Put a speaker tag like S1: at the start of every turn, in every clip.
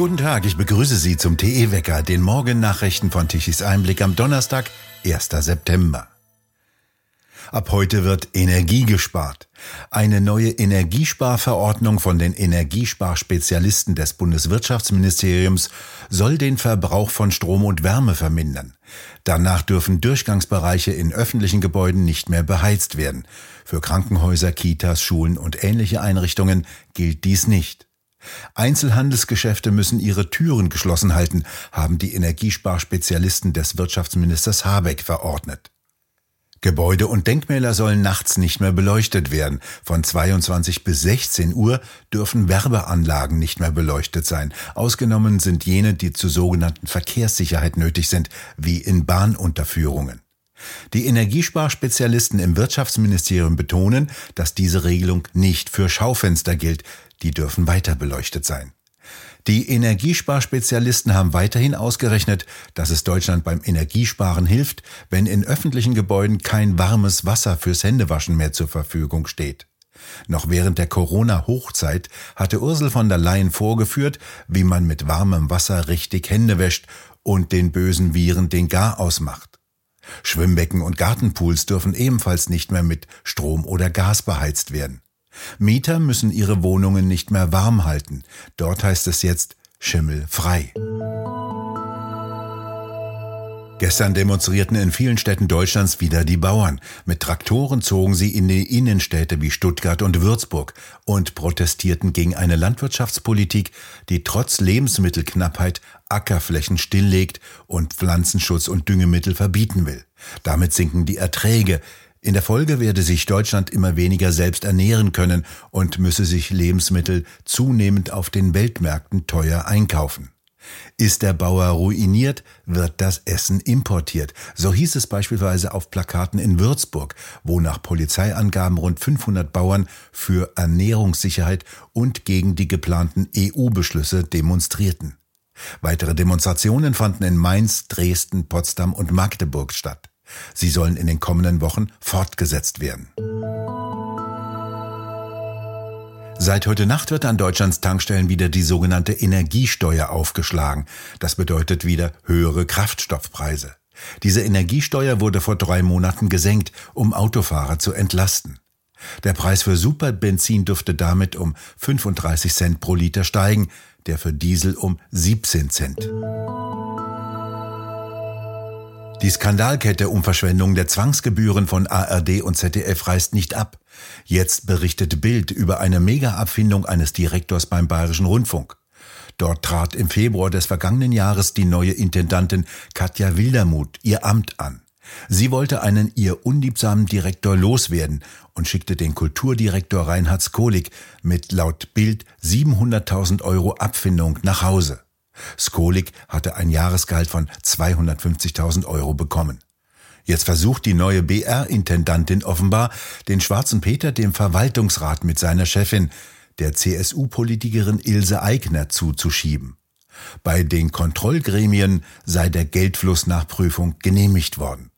S1: Guten Tag, ich begrüße Sie zum TE-Wecker, den Morgennachrichten von Tichys Einblick am Donnerstag, 1. September. Ab heute wird Energie gespart. Eine neue Energiesparverordnung von den Energiesparspezialisten des Bundeswirtschaftsministeriums soll den Verbrauch von Strom und Wärme vermindern. Danach dürfen Durchgangsbereiche in öffentlichen Gebäuden nicht mehr beheizt werden. Für Krankenhäuser, Kitas, Schulen und ähnliche Einrichtungen gilt dies nicht. Einzelhandelsgeschäfte müssen ihre Türen geschlossen halten, haben die Energiesparspezialisten des Wirtschaftsministers Habeck verordnet. Gebäude und Denkmäler sollen nachts nicht mehr beleuchtet werden. Von 22 bis 16 Uhr dürfen Werbeanlagen nicht mehr beleuchtet sein. Ausgenommen sind jene, die zur sogenannten Verkehrssicherheit nötig sind, wie in Bahnunterführungen. Die Energiesparspezialisten im Wirtschaftsministerium betonen, dass diese Regelung nicht für Schaufenster gilt. Die dürfen weiter beleuchtet sein. Die Energiesparspezialisten haben weiterhin ausgerechnet, dass es Deutschland beim Energiesparen hilft, wenn in öffentlichen Gebäuden kein warmes Wasser fürs Händewaschen mehr zur Verfügung steht. Noch während der Corona-Hochzeit hatte Ursel von der Leyen vorgeführt, wie man mit warmem Wasser richtig Hände wäscht und den bösen Viren den Gar ausmacht. Schwimmbecken und Gartenpools dürfen ebenfalls nicht mehr mit Strom oder Gas beheizt werden. Mieter müssen ihre Wohnungen nicht mehr warm halten. Dort heißt es jetzt schimmelfrei. Gestern demonstrierten in vielen Städten Deutschlands wieder die Bauern. Mit Traktoren zogen sie in die Innenstädte wie Stuttgart und Würzburg und protestierten gegen eine Landwirtschaftspolitik, die trotz Lebensmittelknappheit Ackerflächen stilllegt und Pflanzenschutz und Düngemittel verbieten will. Damit sinken die Erträge, in der Folge werde sich Deutschland immer weniger selbst ernähren können und müsse sich Lebensmittel zunehmend auf den Weltmärkten teuer einkaufen. Ist der Bauer ruiniert, wird das Essen importiert. So hieß es beispielsweise auf Plakaten in Würzburg, wo nach Polizeiangaben rund 500 Bauern für Ernährungssicherheit und gegen die geplanten EU-Beschlüsse demonstrierten. Weitere Demonstrationen fanden in Mainz, Dresden, Potsdam und Magdeburg statt. Sie sollen in den kommenden Wochen fortgesetzt werden. Seit heute Nacht wird an Deutschlands Tankstellen wieder die sogenannte Energiesteuer aufgeschlagen. Das bedeutet wieder höhere Kraftstoffpreise. Diese Energiesteuer wurde vor drei Monaten gesenkt, um Autofahrer zu entlasten. Der Preis für Superbenzin dürfte damit um 35 Cent pro Liter steigen, der für Diesel um 17 Cent. Die Skandalkette um Verschwendung der Zwangsgebühren von ARD und ZDF reißt nicht ab. Jetzt berichtet Bild über eine Mega-Abfindung eines Direktors beim Bayerischen Rundfunk. Dort trat im Februar des vergangenen Jahres die neue Intendantin Katja Wildermuth ihr Amt an. Sie wollte einen ihr unliebsamen Direktor loswerden und schickte den Kulturdirektor Reinhard Skolik mit laut Bild 700.000 Euro Abfindung nach Hause. Skolik hatte ein Jahresgehalt von 250.000 Euro bekommen. Jetzt versucht die neue BR-Intendantin offenbar, den schwarzen Peter dem Verwaltungsrat mit seiner Chefin, der CSU-Politikerin Ilse Aigner, zuzuschieben. Bei den Kontrollgremien sei der Geldfluss nach Prüfung genehmigt worden.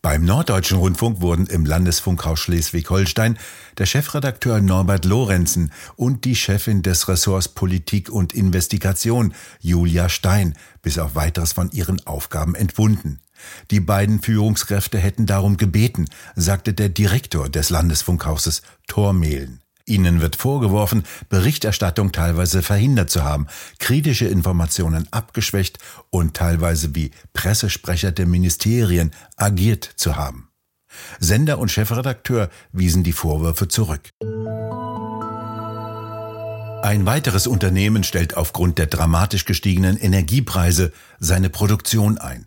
S1: Beim Norddeutschen Rundfunk wurden im Landesfunkhaus Schleswig-Holstein der Chefredakteur Norbert Lorenzen und die Chefin des Ressorts Politik und Investigation, Julia Stein, bis auf weiteres von ihren Aufgaben entbunden. Die beiden Führungskräfte hätten darum gebeten, sagte der Direktor des Landesfunkhauses Tormehlen. Ihnen wird vorgeworfen, Berichterstattung teilweise verhindert zu haben, kritische Informationen abgeschwächt und teilweise wie Pressesprecher der Ministerien agiert zu haben. Sender und Chefredakteur wiesen die Vorwürfe zurück. Ein weiteres Unternehmen stellt aufgrund der dramatisch gestiegenen Energiepreise seine Produktion ein.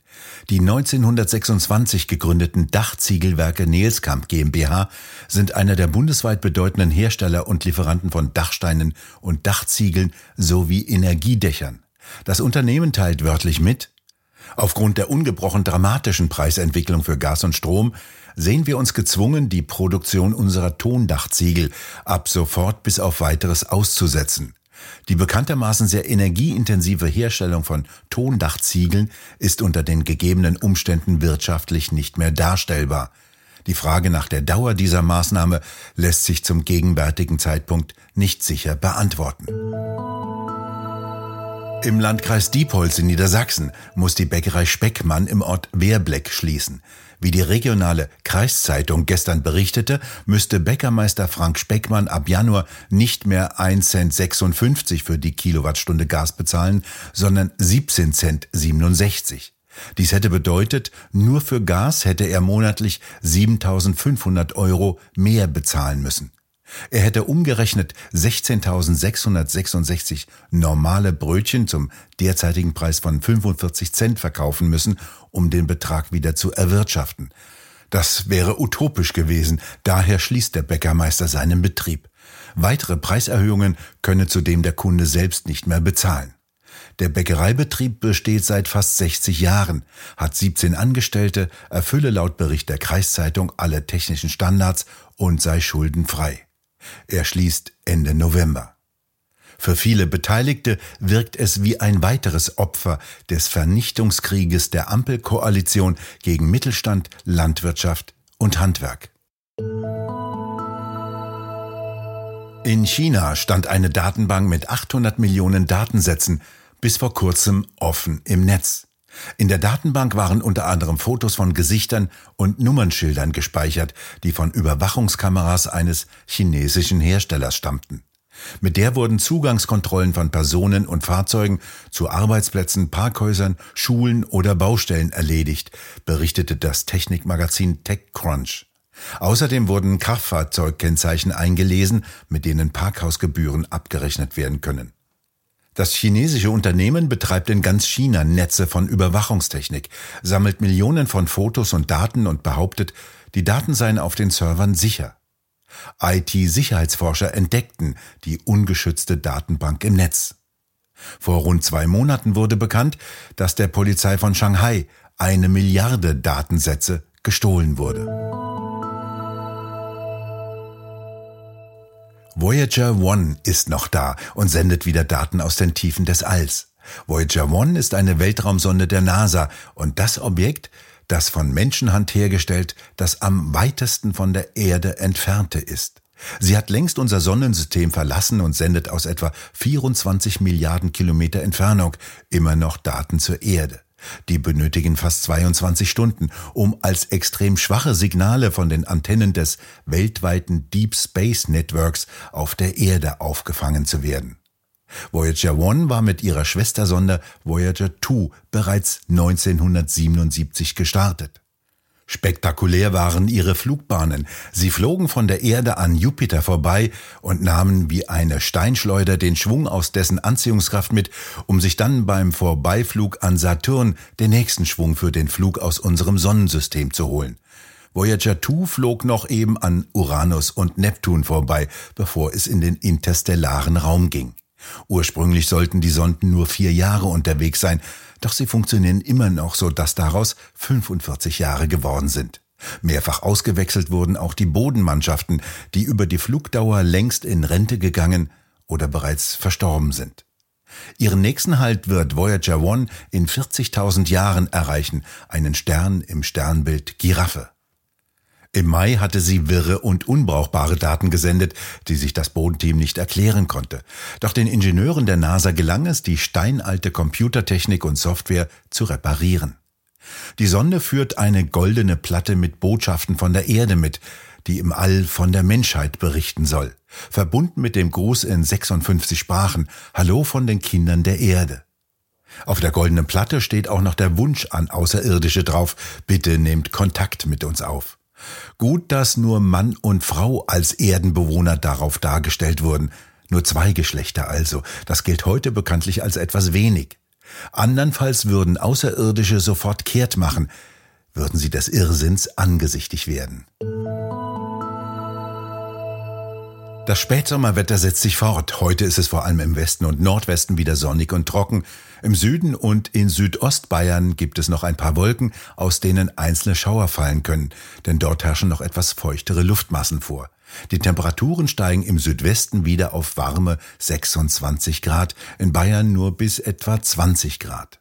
S1: Die 1926 gegründeten Dachziegelwerke Nelskamp GmbH sind einer der bundesweit bedeutenden Hersteller und Lieferanten von Dachsteinen und Dachziegeln sowie Energiedächern. Das Unternehmen teilt wörtlich mit, Aufgrund der ungebrochen dramatischen Preisentwicklung für Gas und Strom sehen wir uns gezwungen, die Produktion unserer Tondachziegel ab sofort bis auf weiteres auszusetzen. Die bekanntermaßen sehr energieintensive Herstellung von Tondachziegeln ist unter den gegebenen Umständen wirtschaftlich nicht mehr darstellbar. Die Frage nach der Dauer dieser Maßnahme lässt sich zum gegenwärtigen Zeitpunkt nicht sicher beantworten. Im Landkreis Diepholz in Niedersachsen muss die Bäckerei Speckmann im Ort Wehrbleck schließen. Wie die regionale Kreiszeitung gestern berichtete, müsste Bäckermeister Frank Speckmann ab Januar nicht mehr 1 Cent 56 für die Kilowattstunde Gas bezahlen, sondern 17 Cent 67. Dies hätte bedeutet, nur für Gas hätte er monatlich 7500 Euro mehr bezahlen müssen. Er hätte umgerechnet 16.666 normale Brötchen zum derzeitigen Preis von 45 Cent verkaufen müssen, um den Betrag wieder zu erwirtschaften. Das wäre utopisch gewesen, daher schließt der Bäckermeister seinen Betrieb. Weitere Preiserhöhungen könne zudem der Kunde selbst nicht mehr bezahlen. Der Bäckereibetrieb besteht seit fast 60 Jahren, hat 17 Angestellte, erfülle laut Bericht der Kreiszeitung alle technischen Standards und sei schuldenfrei. Er schließt Ende November. Für viele Beteiligte wirkt es wie ein weiteres Opfer des Vernichtungskrieges der Ampelkoalition gegen Mittelstand, Landwirtschaft und Handwerk. In China stand eine Datenbank mit 800 Millionen Datensätzen bis vor kurzem offen im Netz. In der Datenbank waren unter anderem Fotos von Gesichtern und Nummernschildern gespeichert, die von Überwachungskameras eines chinesischen Herstellers stammten. Mit der wurden Zugangskontrollen von Personen und Fahrzeugen zu Arbeitsplätzen, Parkhäusern, Schulen oder Baustellen erledigt, berichtete das Technikmagazin TechCrunch. Außerdem wurden Kraftfahrzeugkennzeichen eingelesen, mit denen Parkhausgebühren abgerechnet werden können. Das chinesische Unternehmen betreibt in ganz China Netze von Überwachungstechnik, sammelt Millionen von Fotos und Daten und behauptet, die Daten seien auf den Servern sicher. IT-Sicherheitsforscher entdeckten die ungeschützte Datenbank im Netz. Vor rund zwei Monaten wurde bekannt, dass der Polizei von Shanghai eine Milliarde Datensätze gestohlen wurde. Voyager One ist noch da und sendet wieder Daten aus den Tiefen des Alls. Voyager One ist eine Weltraumsonde der NASA und das Objekt, das von Menschenhand hergestellt, das am weitesten von der Erde entfernte ist. Sie hat längst unser Sonnensystem verlassen und sendet aus etwa 24 Milliarden Kilometer Entfernung immer noch Daten zur Erde. Die benötigen fast 22 Stunden, um als extrem schwache Signale von den Antennen des weltweiten Deep Space Networks auf der Erde aufgefangen zu werden. Voyager 1 war mit ihrer Schwestersonde Voyager 2 bereits 1977 gestartet. Spektakulär waren ihre Flugbahnen. Sie flogen von der Erde an Jupiter vorbei und nahmen wie eine Steinschleuder den Schwung aus dessen Anziehungskraft mit, um sich dann beim Vorbeiflug an Saturn den nächsten Schwung für den Flug aus unserem Sonnensystem zu holen. Voyager 2 flog noch eben an Uranus und Neptun vorbei, bevor es in den interstellaren Raum ging. Ursprünglich sollten die Sonden nur vier Jahre unterwegs sein, doch sie funktionieren immer noch, so dass daraus 45 Jahre geworden sind. Mehrfach ausgewechselt wurden auch die Bodenmannschaften, die über die Flugdauer längst in Rente gegangen oder bereits verstorben sind. Ihren nächsten Halt wird Voyager 1 in 40.000 Jahren erreichen, einen Stern im Sternbild Giraffe. Im Mai hatte sie wirre und unbrauchbare Daten gesendet, die sich das Bodenteam nicht erklären konnte. Doch den Ingenieuren der NASA gelang es, die steinalte Computertechnik und Software zu reparieren. Die Sonde führt eine goldene Platte mit Botschaften von der Erde mit, die im All von der Menschheit berichten soll. Verbunden mit dem Gruß in 56 Sprachen Hallo von den Kindern der Erde. Auf der goldenen Platte steht auch noch der Wunsch an Außerirdische drauf, bitte nehmt Kontakt mit uns auf. Gut, dass nur Mann und Frau als Erdenbewohner darauf dargestellt wurden. Nur zwei Geschlechter also. Das gilt heute bekanntlich als etwas wenig. Andernfalls würden Außerirdische sofort kehrt machen, würden sie des Irrsinns angesichtig werden. Das Spätsommerwetter setzt sich fort. Heute ist es vor allem im Westen und Nordwesten wieder sonnig und trocken. Im Süden und in Südostbayern gibt es noch ein paar Wolken, aus denen einzelne Schauer fallen können, denn dort herrschen noch etwas feuchtere Luftmassen vor. Die Temperaturen steigen im Südwesten wieder auf warme 26 Grad, in Bayern nur bis etwa 20 Grad.